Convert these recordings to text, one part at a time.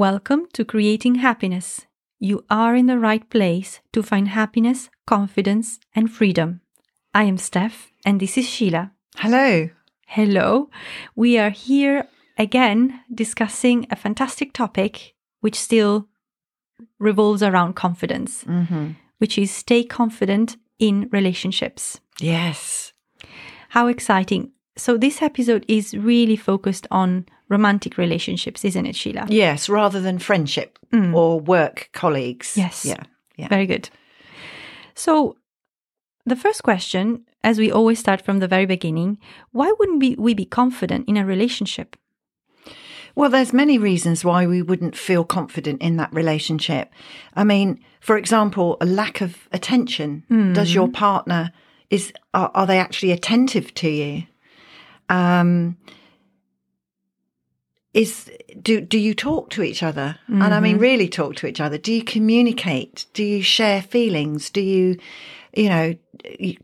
Welcome to Creating Happiness. You are in the right place to find happiness, confidence, and freedom. I am Steph, and this is Sheila. Hello. Hello. We are here again discussing a fantastic topic which still revolves around confidence, Mm-hmm. which is stay confident in relationships. Yes. How exciting! So, this episode is really focused on romantic relationships, isn't it, Sheila? Yes, rather than friendship Mm. or work colleagues. Yes. Yeah. Yeah. Very good. So, the first question, as we always start from the very beginning, why wouldn't we, we be confident in a relationship? Well, there's many reasons why we wouldn't feel confident in that relationship. I mean, for example, a lack of attention. Does your partner is are, are they actually attentive to you? Um is do do you talk to each other? And I mean really talk to each other? Do you communicate? Do you share feelings? Do you you know,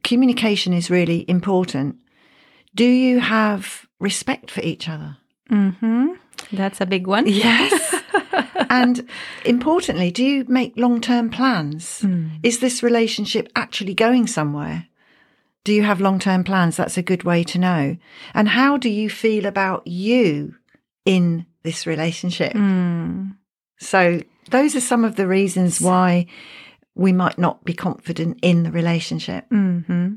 communication is really important. Do you have respect for each other? Mm-hmm. That's a big one. Yes. and importantly, do you make long term plans? Is this relationship actually going somewhere? Do you have long term plans? That's a good way to know. And how do you feel about you in this relationship? Mm. So, those are some of the reasons why we might not be confident in the relationship. hmm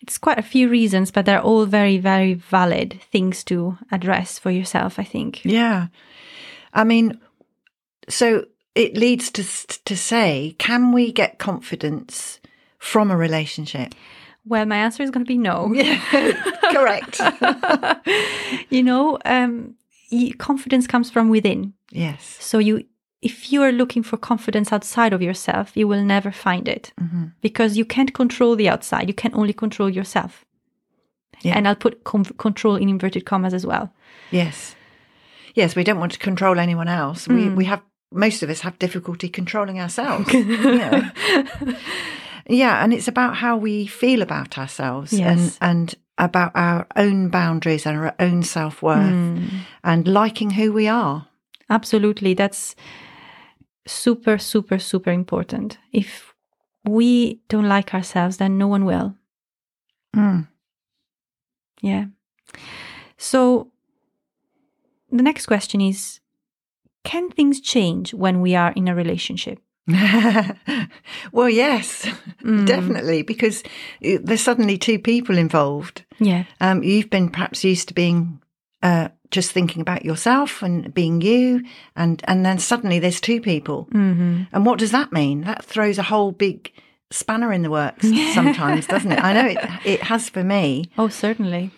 It's quite a few reasons, but they're all very, very valid things to address for yourself, I think. Yeah. I mean, so it leads to to say, can we get confidence from a relationship? Well, my answer is going to be no. Correct. you know, um, confidence comes from within. yes. So you, if you are looking for confidence outside of yourself, you will never find it because you can't control the outside. You can only control yourself. Yeah. And I'll put com- control in inverted commas as well. Yes. Yes, we don't want to control anyone else. We we have most of us have difficulty controlling ourselves. yeah. Yeah, and it's about how we feel about ourselves Yes. and and about our own boundaries and our own self-worth and liking who we are. Absolutely. That's super, super, super important. If we don't like ourselves, then no one will. Mm. Yeah. So the next question is Can things change when we are in a relationship? well, yes, Mm. definitely, because there's suddenly two people involved. Yeah. Um, you've been perhaps used to being uh, just thinking about yourself and being you, and and then suddenly there's two people, hmm and what does that mean? That throws a whole big spanner in the works sometimes, doesn't it? I know it it has for me, Oh, certainly.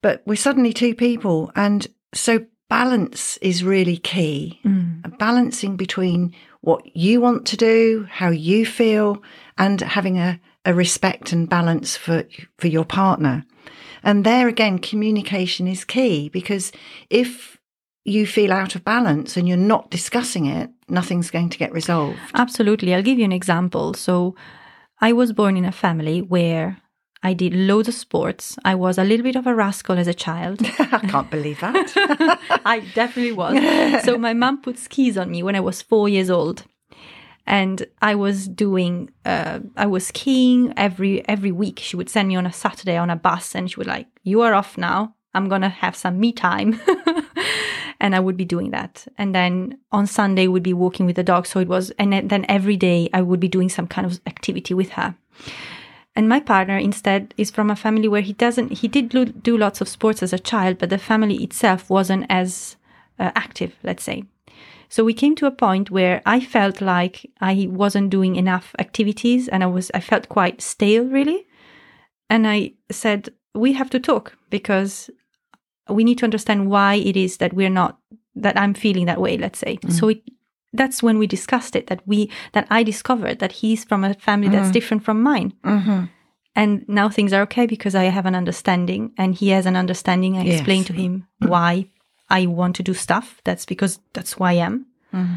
but we're suddenly two people, and so balance is really key. Mm. Balancing between what you want to do, how you feel, and having a, a respect and balance for for your partner. And there again, communication is key because if you feel out of balance and you're not discussing it, nothing's going to get resolved. Absolutely. I'll give you an example. So, I was born in a family where I did loads of sports. I was a little bit of a rascal as a child. I can't believe that. I definitely was. so my mum put skis on me when I was four years old, and I was doing. Uh, I was skiing every every week. She would send me on a Saturday on a bus, and she would like, "You are off now. I'm gonna have some me time." and I would be doing that. And then on Sunday, would be walking with the dog. So it was, and then- then every day I would be doing some kind of activity with her. And my partner instead is from a family where he doesn't, he did lo- do lots of sports as a child, but the family itself wasn't as uh, active, let's say. So we came to a point where I felt like I wasn't doing enough activities and I was, I felt quite stale really. And I said, we have to talk because we need to understand why it is that we're not, that I'm feeling that way, let's say. So it, that's when we discussed it that we that I discovered that he's from a family that's different from mine. hmm And now things are okay because I have an understanding and he has an understanding. I Yes. explained to him why I want to do stuff. That's because that's who I am. Mm-hmm.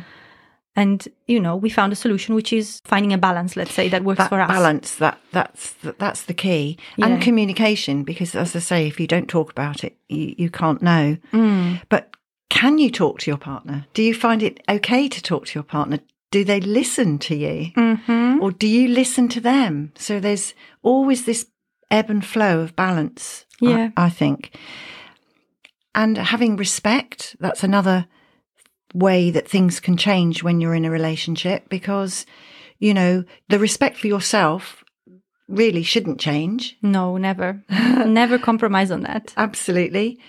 And, you know, we found a solution, which is finding a balance, let's say, that works that for us. balance that that's that's the key Yeah. and communication because as i say if you don't talk about it you, you can't know Mm. but can you talk to your partner? Do you find it okay to talk to your partner? Do they listen to you? Mm-hmm. Or do you listen to them? So there's always this ebb and flow of balance, I- Yeah. I, think. And having respect, that's another way that things can change when you're in a relationship because, you know, the respect for yourself really shouldn't change. No, never. never compromise on that. Absolutely.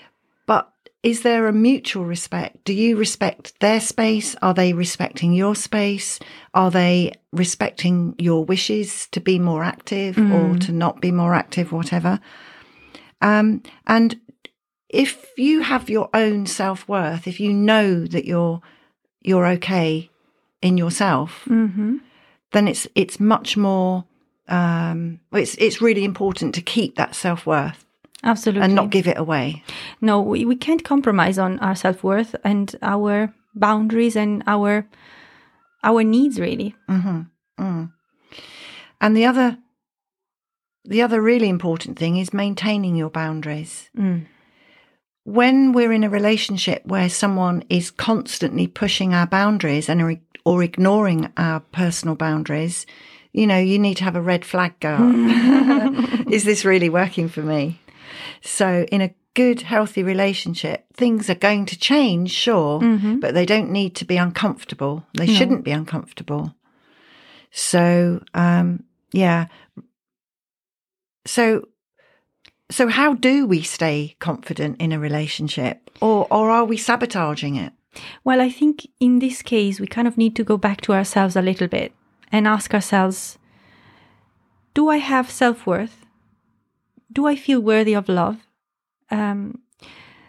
But is there a mutual respect? Do you respect their space? Are they respecting your space? Are they respecting your wishes to be more active or to not be more active, whatever? Um, and if you have your own self worth, if you know that you're you're okay in yourself, Mm-hmm. then it's it's much more. Um, it's it's really important to keep that self worth Absolutely. and not give it away. no, we, we can't compromise on our self worth and our boundaries and our our needs really. hmm Mm. And the other, the other really important thing is maintaining your boundaries. Mm. When we're in a relationship where someone is constantly pushing our boundaries and or, or ignoring our personal boundaries, you know, you need to have a red flag go up. is this really working for me? So, in a good, healthy relationship, things are going to change, sure, but they don't need to be uncomfortable. They shouldn't be uncomfortable. So, um, yeah. So, so how do we stay confident in a relationship, or or are we sabotaging it? Well, I think in this case, we kind of need to go back to ourselves a little bit and ask ourselves Do I have self worth? Do I feel worthy of love? Um,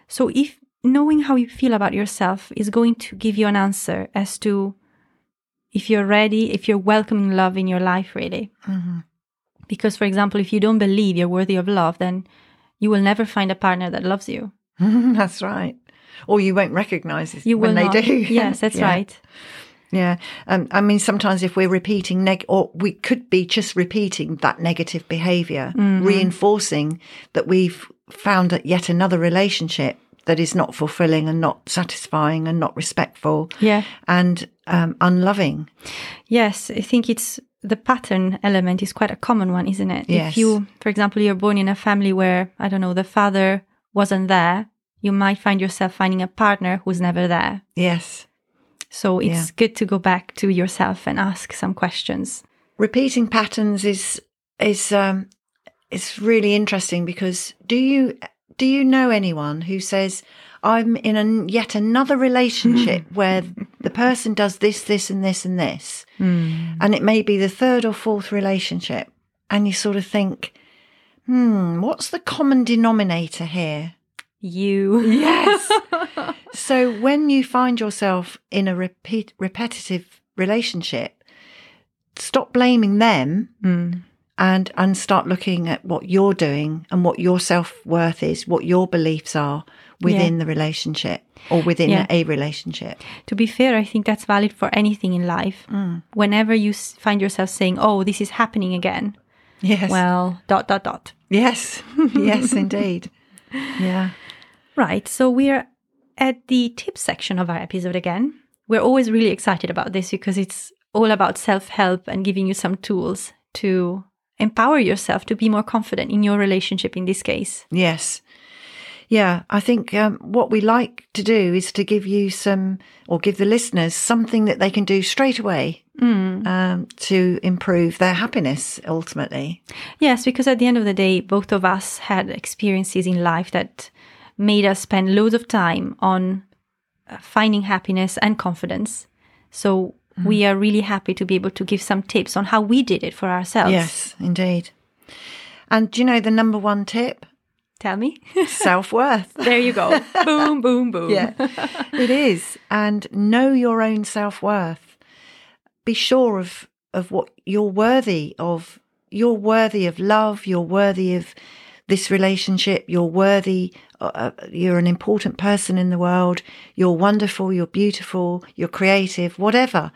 so, if knowing how you feel about yourself is going to give you an answer as to if you're ready, if you're welcoming love in your life, really. Because, for example, if you don't believe you're worthy of love, then you will never find a partner that loves you. that's right. Or you won't recognise it You will when they not. do. Yes, that's Yeah. right. Yeah. Um, I mean, sometimes if we're repeating neg, or we could be just repeating that negative behavior, Mm-hmm. reinforcing that we've found yet another relationship that is not fulfilling and not satisfying and not respectful Yeah. and um, unloving. Yes, I think it's the pattern element is quite a common one, isn't it? Yes. If you, for example, you're born in a family where, I don't know, the father wasn't there, you might find yourself finding a partner who's never there. Yes. So it's Yeah. good to go back to yourself and ask some questions. repeating patterns is is um it's really interesting because do you do you know anyone who says I'm in a, yet another relationship where the person does this, this, and this, and this, and it may be the third or fourth relationship, and you sort of think, hmm, what's the common denominator here? You. Yes. so when you find yourself in a repeat, repetitive relationship, stop blaming them Mm. and and start looking at what you're doing and what your self worth is, what your beliefs are within the relationship or within Yeah. a relationship. To be fair, I think that's valid for anything in life. Mm. Whenever you s- find yourself saying, oh, this is happening again, Yes. well, dot, dot, dot. yes. yes, indeed. Yeah. Right. So we're at the tips section of our episode again. We're always really excited about this because it's all about self help and giving you some tools to empower yourself to be more confident in your relationship in this case. Yes. Yeah, I think um, what we like to do is to give you some, or give the listeners something that they can do straight away um, to improve their happiness ultimately. Yes, because at the end of the day, both of us had experiences in life that made us spend loads of time on uh, finding happiness and confidence. So we are really happy to be able to give some tips on how we did it for ourselves. Yes, indeed. And do you know the number one tip? Tell me. Self worth. there you go. boom, boom, boom. yeah, it is. And know your own self worth. Be sure of of what you're worthy of. You're worthy of love. You're worthy of this relationship. You're worthy. Uh, you're an important person in the world. You're wonderful. You're beautiful. You're creative. Whatever.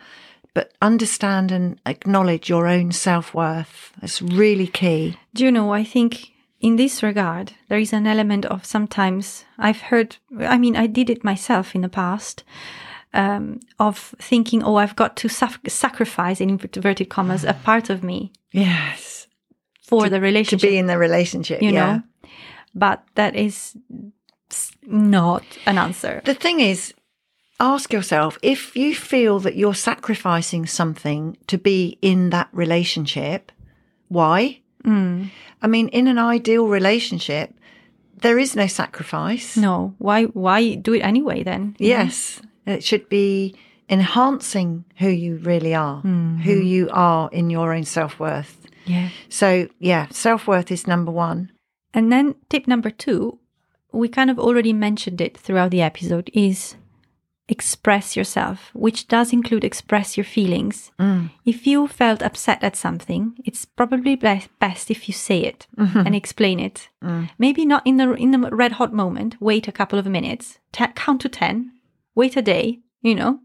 But understand and acknowledge your own self worth. That's really key. Do you know, I think in this regard, there is an element of sometimes I've heard, I mean, I did it myself in the past. Um, of thinking, oh, I've got to sac- sacrifice in inverted commas a part of me Yes. For the relationship To be in the relationship. you yeah. know. But that is not an answer. The thing is, ask yourself if you feel that you're sacrificing something to be in that relationship, why? Mm. I mean, in an ideal relationship, there is no sacrifice. No, why? Why do it anyway then? Yes, it should be enhancing who you really are, who you are in your own self worth. Yeah. So, yeah, self worth is number one. And then tip number two, we kind of already mentioned it throughout the episode, is express yourself, which does include express your feelings. Mm. If you felt upset at something, it's probably be- best if you say it mm-hmm. and explain it. Mm. Maybe not in the in the red hot moment. Wait a couple of minutes, ta- count to ten, wait a day, you know,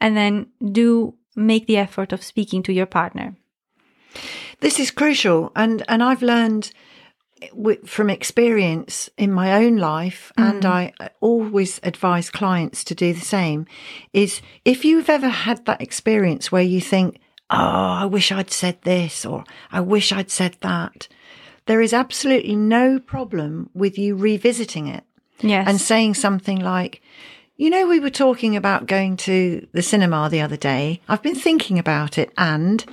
and then do make the effort of speaking to your partner. This is crucial, and and I've learned from experience in my own life, mm. and I always advise clients to do the same. Is if you've ever had that experience where you think, "Oh, I wish I'd said this," or "I wish I'd said that," there is absolutely no problem with you revisiting it Yes. and saying something like, you know, we were talking about going to the cinema the other day. I've been thinking about it and,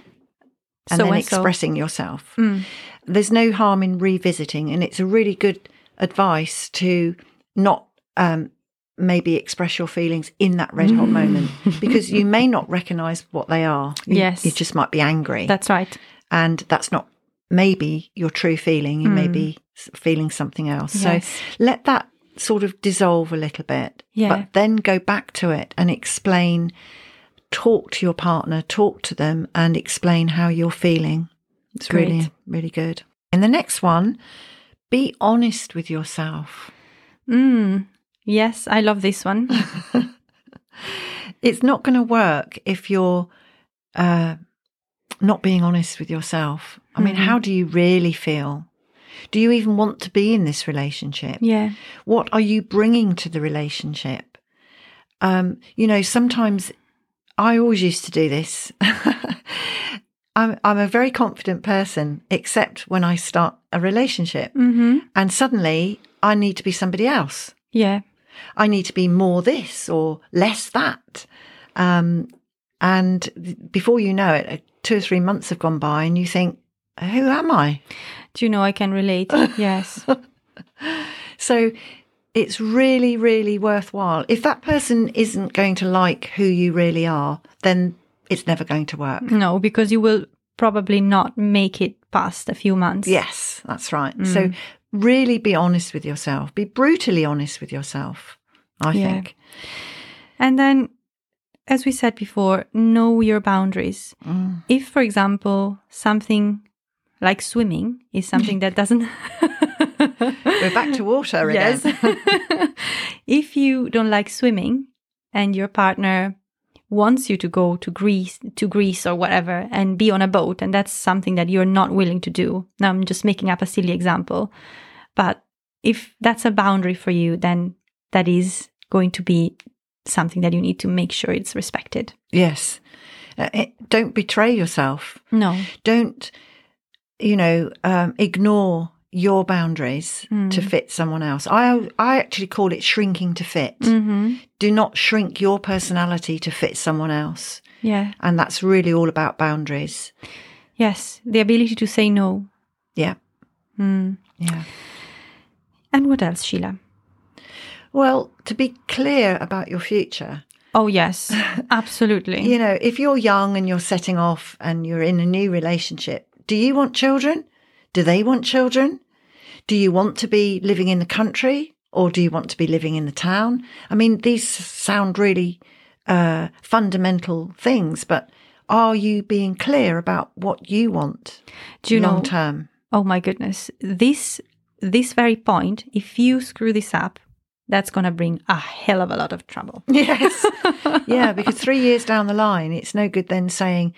and So then and so. expressing yourself. Mm. There's no harm in revisiting. And it's a really good advice to not, um, maybe express your feelings in that red hot mm. moment because you may not recognize what they are. You- Yes. You just might be angry. That's right. and that's not maybe your true feeling. You may mm. be feeling something else. Yes. So let that sort of dissolve a little bit. Yeah. But then go back to it and explain, talk to your partner, talk to them and explain how you're feeling. It's really, Great. really good. And the next one, be honest with yourself. Mm. Yes, I love this one. It's not going to work if you're uh, not being honest with yourself. I mean, how do you really feel? Do you even want to be in this relationship? yeah. What are you bringing to the relationship? Um, you know, sometimes I always used to do this. I'm, I'm a very confident person, except when I start a relationship. Mm-hmm. And suddenly I need to be somebody else. Yeah. I need to be more this or less that. Um, and th- before you know it, uh, two or three months have gone by and you think, who am I? Do you know I can relate? yes. So it's really, really worthwhile. If that person isn't going to like who you really are, then it's never going to work. No, because you will probably not make it past a few months. Yes, that's right. So really be honest with yourself. Be brutally honest with yourself, I Yeah. think. And then, as we said before, know your boundaries. Mm. If, for example, something like swimming is something that doesn't. We're back to water again. yes. if you don't like swimming and your partner wants you to go to Greece to Greece or whatever and be on a boat and that's something that you're not willing to do. Now I'm just making up a silly example. But if that's a boundary for you then that is going to be something that you need to make sure it's respected. Yes. Uh, it, don't betray yourself. No. Don't, you know, um, ignore your boundaries to fit someone else. I I actually call it shrinking to fit. Mhm. Do not shrink your personality to fit someone else. Yeah. And that's really all about boundaries. Yes, the ability to say no. Yeah. Mm. Yeah. And what else, Sheila? Well, to be clear about your future, Oh yes, absolutely. you know, if you're young and you're setting off and you're in a new relationship, do you want children? Do they want children? Do you want to be living in the country or do you want to be living in the town? I mean, these sound really uh, fundamental things, but are you being clear about what you want Do you know? long term? Oh my goodness, this this very point. If you screw this up, that's gonna bring a hell of a lot of trouble. Yes. yeah, because three years down the line, it's no good then saying,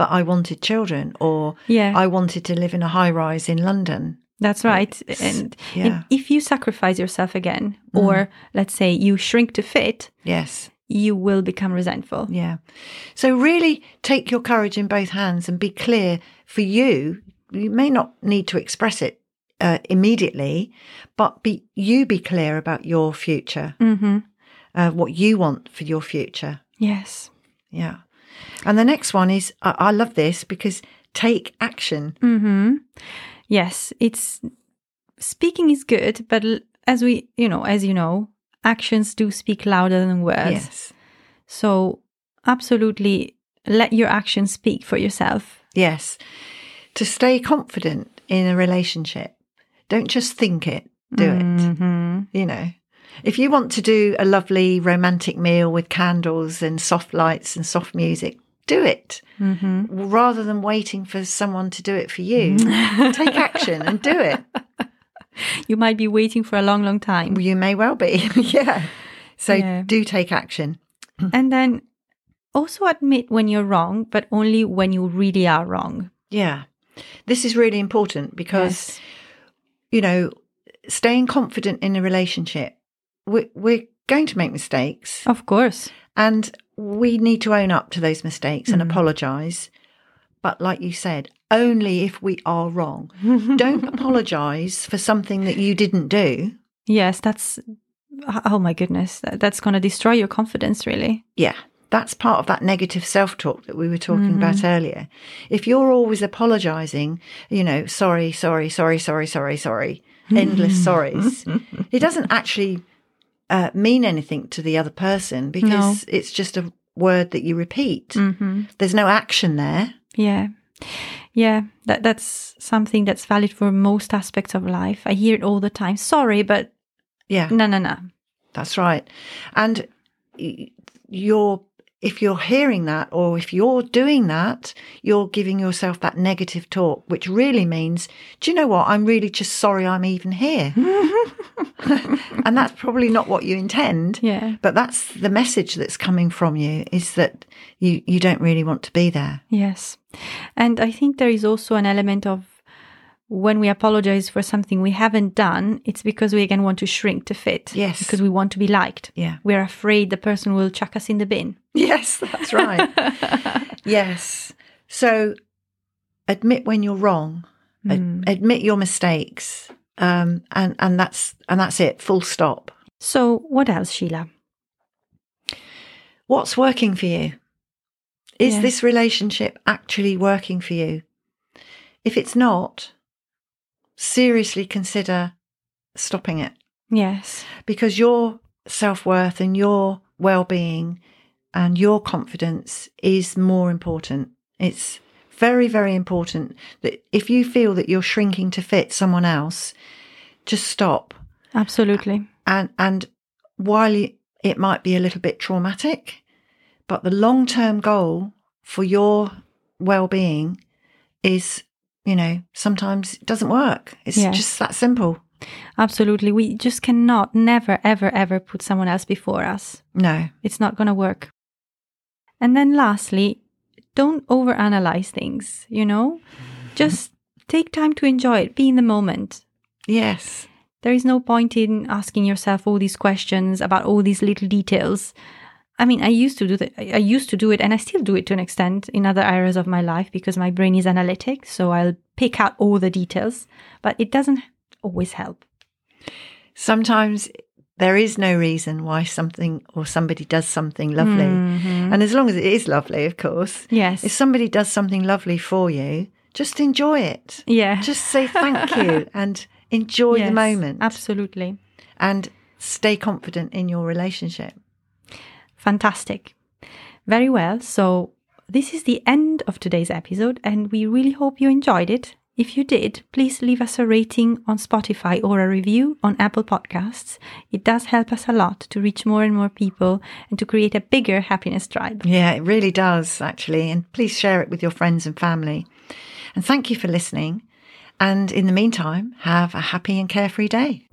but I wanted children or Yeah. I wanted to live in a high rise in London. That's right. And, and yeah. if you sacrifice yourself again, or let's say you shrink to fit, Yes. you will become resentful. Yeah. So really take your courage in both hands and be clear for you. You may not need to express it uh, immediately, but be you be clear about your future, hmm uh, what you want for your future. Yes. Yeah. And the next one is I, I love this because take action. hmm Yes, it's speaking is good, but as we, you know, as you know, actions do speak louder than words. Yes. So, absolutely let your actions speak for yourself. Yes. To stay confident in a relationship, don't just think it, do it. Mhm. You know, if you want to do a lovely romantic meal with candles and soft lights and soft music, do it Mhm. rather than waiting for someone to do it for you. Take action and do it. You might be waiting for a long, long time. You may well be. yeah. So Yeah. do take action. and then also admit when you're wrong, but only when you really are wrong. Yeah. This is really important because, you know, staying confident in a relationship, we're, we're going to make mistakes Of course. and we need to own up to those mistakes and Mhm. apologize. But like you said, only if we are wrong. Don't apologize for something that you didn't do. Yes, that's, oh my goodness, that, that's going to destroy your confidence, really. Yeah. That's part of that negative self talk that we were talking about earlier. If you're always apologizing, you know, sorry, sorry, sorry, sorry, sorry, sorry, endless sorries, it doesn't actually uh, mean anything to the other person because it's just a word that you repeat. hmm There's no action there. Yeah. Yeah, that that's something that's valid for most aspects of life. I hear it all the time. Sorry, but Yeah, no, no, no. that's right. And y- you're, if you're hearing that or if you're doing that, you're giving yourself that negative talk, which really means, do you know what? I'm really just sorry I'm even here. and that's probably not what you intend. Yeah. But that's the message that's coming from you is that you, you don't really want to be there. Yes. And I think there is also an element of when we apologize for something we haven't done, it's because we again want to shrink to fit. Yes. Because we want to be liked. Yeah. We're afraid the person will chuck us in the bin. Yes, that's right. yes. So admit when you're wrong. Ad- Mm. admit your mistakes. Um, and, and that's and that's it. Full stop. So, what else, Sheila? What's working for you? Is Yeah. this relationship actually working for you? If it's not, seriously consider stopping it Yes. because your self worth and your well being and your confidence is more important. It's very, very important that if you feel that you're shrinking to fit someone else, just stop. Absolutely. And and while it- it might be a little bit traumatic, but the long term goal for your well being is, you know, sometimes it doesn't work. It's Yes. just that simple. Absolutely. We just cannot, never, ever, ever put someone else before us. No. It's not going to work. And then lastly, don't overanalyze things, you know? Mm-hmm. Just take time to enjoy it, be in the moment. Yes. There is no point in asking yourself all these questions about all these little details. I mean, I used to do that. I used to do it, and I still do it to an extent in other areas of my life because my brain is analytic. So I'll pick out all the details, but it doesn't always help. Sometimes there is no reason why something or somebody does something lovely. Mhm. And as long as it is lovely, of course, Yes. if somebody does something lovely for you, just enjoy it. yeah. Just say thank you and enjoy the moment Absolutely. and stay confident in your relationship. Fantastic. Very well. So, this is the end of today's episode, and we really hope you enjoyed it. If you did, please leave us a rating on Spotify or a review on Apple Podcasts. It does help us a lot to reach more and more people and to create a bigger happiness tribe. Yeah, it really does, actually. And please share it with your friends and family. And thank you for listening. And in the meantime, have a happy and carefree day.